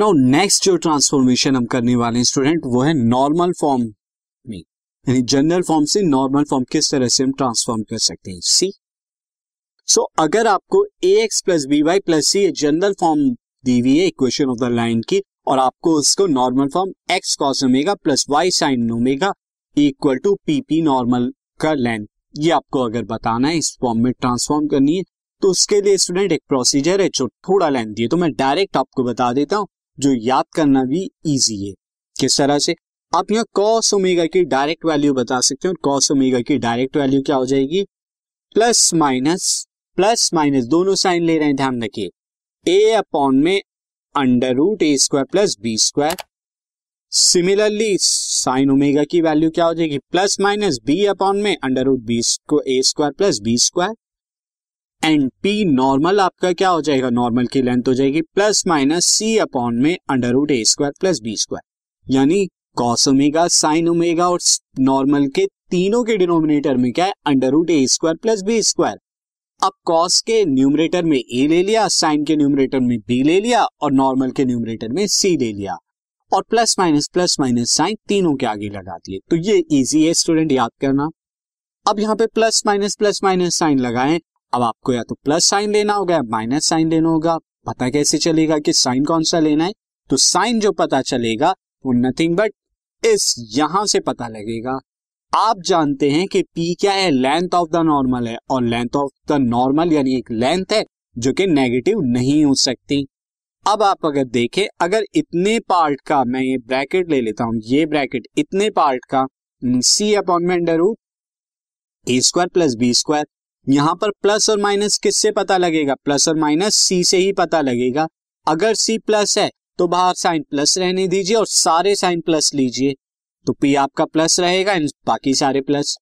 Now next जो transformation हम करने वाले हैं स्टूडेंट वो है नॉर्मल फॉर्म में। यानी जनरल फॉर्म से नॉर्मल फॉर्म किस तरह से हम ट्रांसफॉर्म कर सकते हैं? सी सो so, अगर आपको A X plus B Y plus C general form दी हुई है इक्वेशन ऑफ़ द लाइन की और आपको उसको normal form X cos omega plus Y sine omega equal to P P normal का लेंथ ये आपको अगर बताना है इस फॉर्म में ट्रांसफॉर्म करनी है तो उसके लिए स्टूडेंट एक प्रोसीजर है जो थोड़ा लेंथ है। तो मैं डायरेक्ट आपको बता देता हूँ। जो याद करना भी इजी है। किस तरह से? आप यहाँ कॉस ओमेगा की डायरेक्ट वैल्यू बता सकते हो कॉस ओमेगा की डायरेक्ट वैल्यू क्या हो जाएगी? प्लस माइनस प्लस माइनस दोनों साइन ले रहे हैं, ध्यान रखिए। ए अपॉन में under root A square plus B square similarly sine omega की वैल्यू क्या हो जाएगी? प्लस माइनस बी अपॉन में under root B A square plus B square and P normal आपका क्या हो जाएगा? नॉर्मल की लेंथ हो जाएगी प्लस माइनस सी अपॉन में under root A square plus B square. यानी कॉस ओमेगा, साइन ओमेगा और नॉर्मल के तीनों के डिनोमिनेटर में क्या है? Under root A square plus B square. अब कॉस के न्यूमरेटर में ए ले लिया, साइन के न्यूमरेटर में बी ले लिया और नॉर्मल के न्यूमरेटर में सी ले लिया और plus minus plus minus sign तीनों के आगे लगा दिए। तो ये इजी है स्टूडेंट याद करना। अब यहाँ पे plus minus plus minus sign लगाएँ। अब आपको या तो प्लस साइन लेना होगा या माइनस साइन लेना होगा। पता कैसे चलेगा कि साइन कौन सा लेना है? तो साइन जो पता चलेगा, वो नथिंग बट इस यहाँ से पता लगेगा। आप जानते हैं कि पी क्या है? लेंथ ऑफ़ द नॉर्मल है और लेंथ ऑफ़ द नॉर्मल यानी एक लेंथ है, जो कि नेगेटिव नहीं हो सकती। अब आप अगर देखें, अगर इतने पार्ट का मैं ये ब्रैकेट ले लेता हूँ, ये ब्रैकेट इतने पार्ट का सी अपॉन में under root A square plus B square यहाँ पर प्लस और माइनस किससे पता लगेगा? प्लस और माइनस सी से ही पता लगेगा। अगर सी प्लस है तो बाहर साइन प्लस रहने दीजिए और सारे साइन प्लस लीजिए। तो पी आपका प्लस रहेगा बाकी सारे प्लस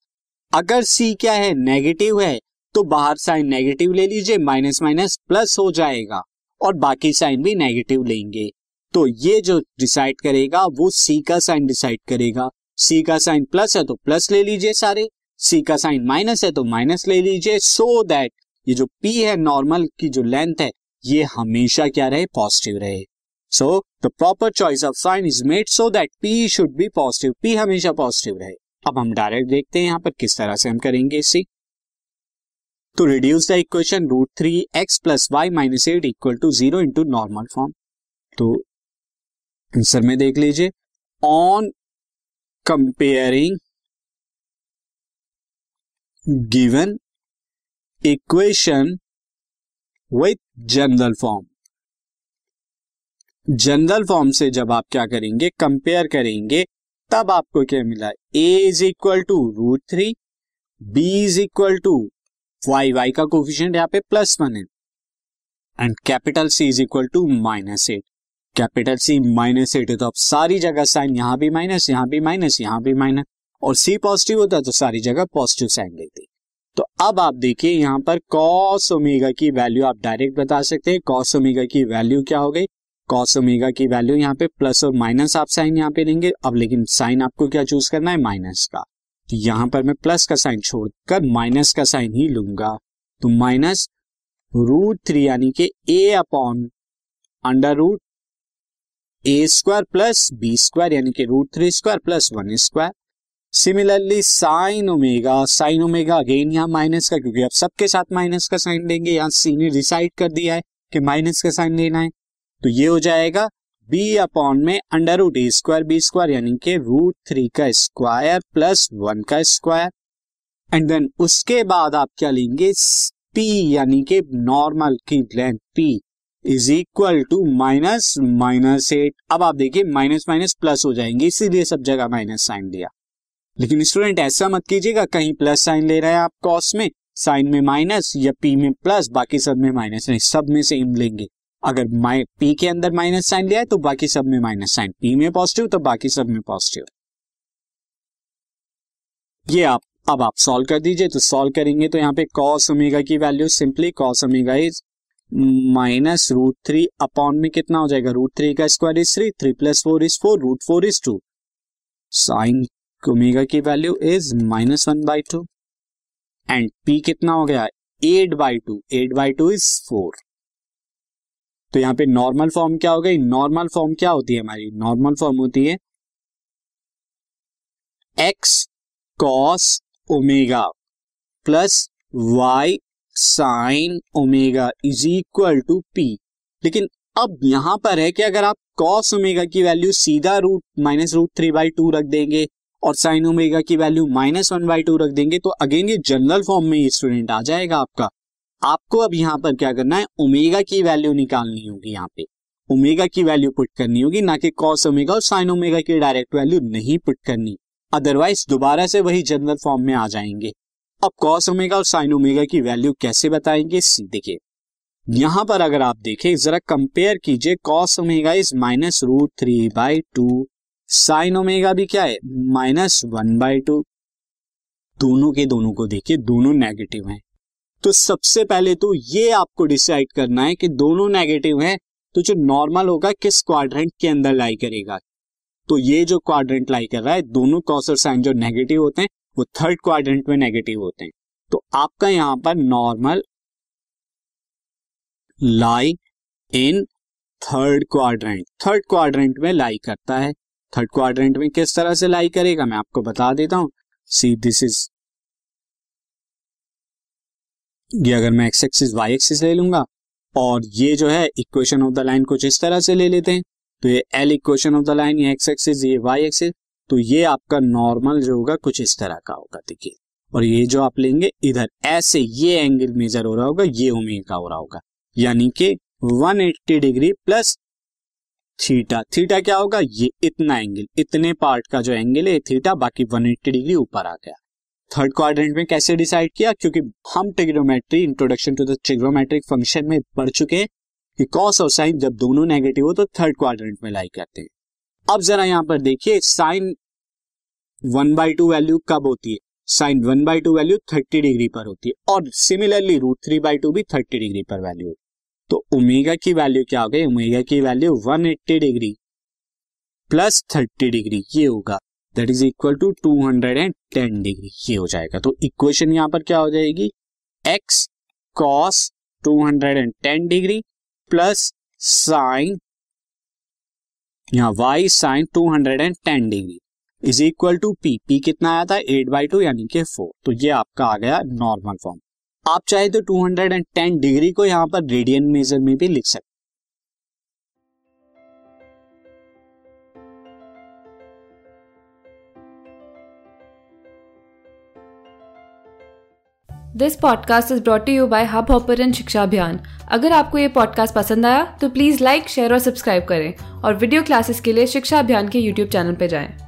अगर सी क्या है? नेगेटिव है तो बाहर साइन नेगेटिव ले लीजिए माइनस माइनस प्लस हो जाएगा और बाकी साइन भी नेगेटिव लेंगे। तो ये जो डिसाइड करेगा, वो सी का साइन डिसाइड करेगा। सी का साइन प्लस है तो प्लस ले लीजिए सारे। सी का साइन माइनस है तो माइनस ले लीजिए सो दैट ये जो पी है नॉर्मल की जो लेंथ है, ये हमेशा क्या रहे? पॉजिटिव रहे। So the proper choice of sign is made so that P should be positive P हमेशा पॉजिटिव रहे। अब हम डायरेक्ट देखते हैं यहाँ पर किस तरह से हम करेंगे इसे तो reduce the equation root three X plus Y minus eight equal to zero into normal form तो आंसर में देख लीजिए। On comparing given equation with general form general form से जब आप क्या करेंगे? कंपेयर करेंगे, तब आपको क्या मिला? A is equal to root three B is equal to Y Y का कोफिशियंट यहाँ पे प्लस वन है. And capital C is equal to minus eight capital C minus eight है तो अब सारी जगह साइन यहाँ भी माइनस यहाँ भी माइनस यहाँ भी माइनस और सी पॉजिटिव होता तो सारी जगह पॉजिटिव साइन लेते तो अब आप देखिए यहाँ पर कॉस ओमेगा की वैल्यू आप डायरेक्ट बता सकते हैं। कॉस ओमेगा की वैल्यू क्या हो गई? कॉस ओमेगा की वैल्यू यहाँ पे प्लस और माइनस आप साइन यहाँ पे लेंगे अब लेकिन साइन आपको क्या चूज़ करना है? माइनस का। तो यहाँ पर मैं प्लस का साइन छोड़कर माइनस का साइन ही लूँगा। तो माइनस रूट थ्री यानी कि A upon under root A square plus B square यानी कि root three square plus one square similarly sine omega sine omega again यहाँ माइनस का, क्योंकि अब सबके साथ माइनस का साइन लेंगे, यहाँ सी ने डिसाइड कर दिया है कि माइनस का साइन लेना है। तो ये हो जाएगा बी अपॉन में under root A square B square यानी कि रूट थ्री का स्क्वायर प्लस वन का स्क्वायर एंड देन उसके बाद आप क्या लेंगे? पी यानी कि नॉर्मल की length P is equal to minus minus eight अब आप देखिए माइनस माइनस प्लस हो जाएँगे, इसीलिए सब जगह माइनस साइन दिया। लेकिन स्टूडेंट ऐसा मत कीजिएगा, कहीं प्लस साइन ले रहे हैं आप कॉस में साइन में माइनस या पी में प्लस बाकी सब में माइनस नहीं, सब में सेम लेंगे। अगर पी के अंदर माइनस साइन लिया है तो बाकी सब में माइनस साइन पी में पॉजिटिव तो बाकी सब में पॉजिटिव ये आप, अब आप सॉल्व कर दीजिए तो सॉल्व करेंगे तो यहाँ पे कॉस ओमेगा की value simply cos omega is minus root three upon में कितना हो जाएगा? रूट थ्री का square is three three plus four is four root four is two sine omega की value is minus one by two and P कितना हो गया? Eight by two eight by two is four तो यहाँ पे normal form क्या हो गई? नॉर्मल फॉर्म क्या होती है हमारी? नॉर्मल फॉर्म होती है X cos omega plus Y sine omega is equal to P लेकिन अब यहाँ पर है कि अगर आप कॉस ओमेगा की वैल्यू सीधा root minus root three by two रख देंगे और साइन ओमेगा की value minus one by two रख देंगे तो अगेन ये जनरल फॉर्म में ये स्टूडेंट आ जाएगा आपका। आपको अब यहाँ पर क्या करना है? ओमेगा की वैल्यू निकालनी होगी यहाँ पे। ओमेगा की वैल्यू पुट करनी होगी, ना कि कॉस ओमेगा और साइन ओमेगा की डायरेक्ट वैल्यू नहीं पुट करनी। अदरवाइज़ दोबारा से वही जनरल फॉर्म में आ जाएँगे। अब कॉस ओमेगा और साइन ओमेगा की वैल्यू कैसे बताएँगे? देखिए यहाँ पर अगर आप देखें, जरा कंपेयर कीजिए cos omega is minus root three by two sine omega भी क्या है? Minus one by two. दोनों के दोनों को देखिए, दोनों नेगेटिव हैं। तो सबसे पहले तो ये आपको डिसाइड करना है कि दोनों नेगेटिव हैं तो जो नॉर्मल होगा, किस क्वाड्रेंट के अंदर लाई करेगा? तो ये जो क्वाड्रेंट लाई कर रहा है, दोनों कॉस और साइन जो नेगेटिव होते हैं, वो थर्ड क्वाड्रेंट में नेगेटिव होते हैं। तो आपका यहाँ पर normal lie in third quadrant third quadrant में लाई करता है। थर्ड क्वाड्रेंट में किस तरह से लाई करेगा, मैं आपको बता देता हूँ। सी दिस इज़ ये अगर मैं एक्स एक्सिस वाई एक्सिस ले लूँगा, और ये जो है इक्वेशन ऑफ़ द लाइन कुछ इस तरह से ले लेते हैं। तो ये L equation of the line ये एक्स एक्सिस ये वाई एक्सिस तो ये आपका नॉर्मल जो होगा, कुछ इस तरह का होगा, देखिए। और ये जो आप लेंगे, इधर ऐसे ये एंगल मेजर हो रहा होगा, ये ओमेगा हो रहा होगा। यानी कि 180 डिग्री प्लस थीटा थीटा क्या होगा? ये इतना एंगल इतने पार्ट का जो एंगल है थीटा बाकी 180 डिग्री ऊपर आ गया। थर्ड क्वाड्रेंट में कैसे डिसाइड किया? क्योंकि हम trigonometry introduction to the trigonometric function में पढ़ चुके हैं कि कॉस और साइन जब दोनों नेगेटिव हो तो थर्ड क्वाड्रेंट में लाई करते हैं। अब जरा यहाँ पर देखिए sine one by two value कब होती है? Sine one by two value thirty degree पर होती है। और similarly root three by two भी थर्टी डिग्री पर वैल्यू होती है। तो ओमेगा की वैल्यू क्या हो गई? ओमेगा की value one eighty degree plus thirty degree ये होगा। That is equal to two hundred and ten degree ये हो जाएगा। तो इक्वेशन यहाँ पर क्या हो जाएगी? X cos two hundred and ten degree plus sine यहाँ Y sine two hundred and ten degree is equal to P P कितना आया था? एट बाई टू यानी कि फोर तो ये आपका आ गया नॉर्मल फॉर्म आप चाहे तो two hundred and ten degree को यहाँ पर रेडियन मेजर में भी लिख सकते this podcast is brought you by Hubhopper Shiksha Abhiyan अगर आपको ये पॉडकास्ट पसंद आया तो प्लीज़ लाइक शेयर और सब्सक्राइब करें और वीडियो क्लासेस के लिए शिक्षा अभियान के यूट्यूब चैनल पर जाएँ।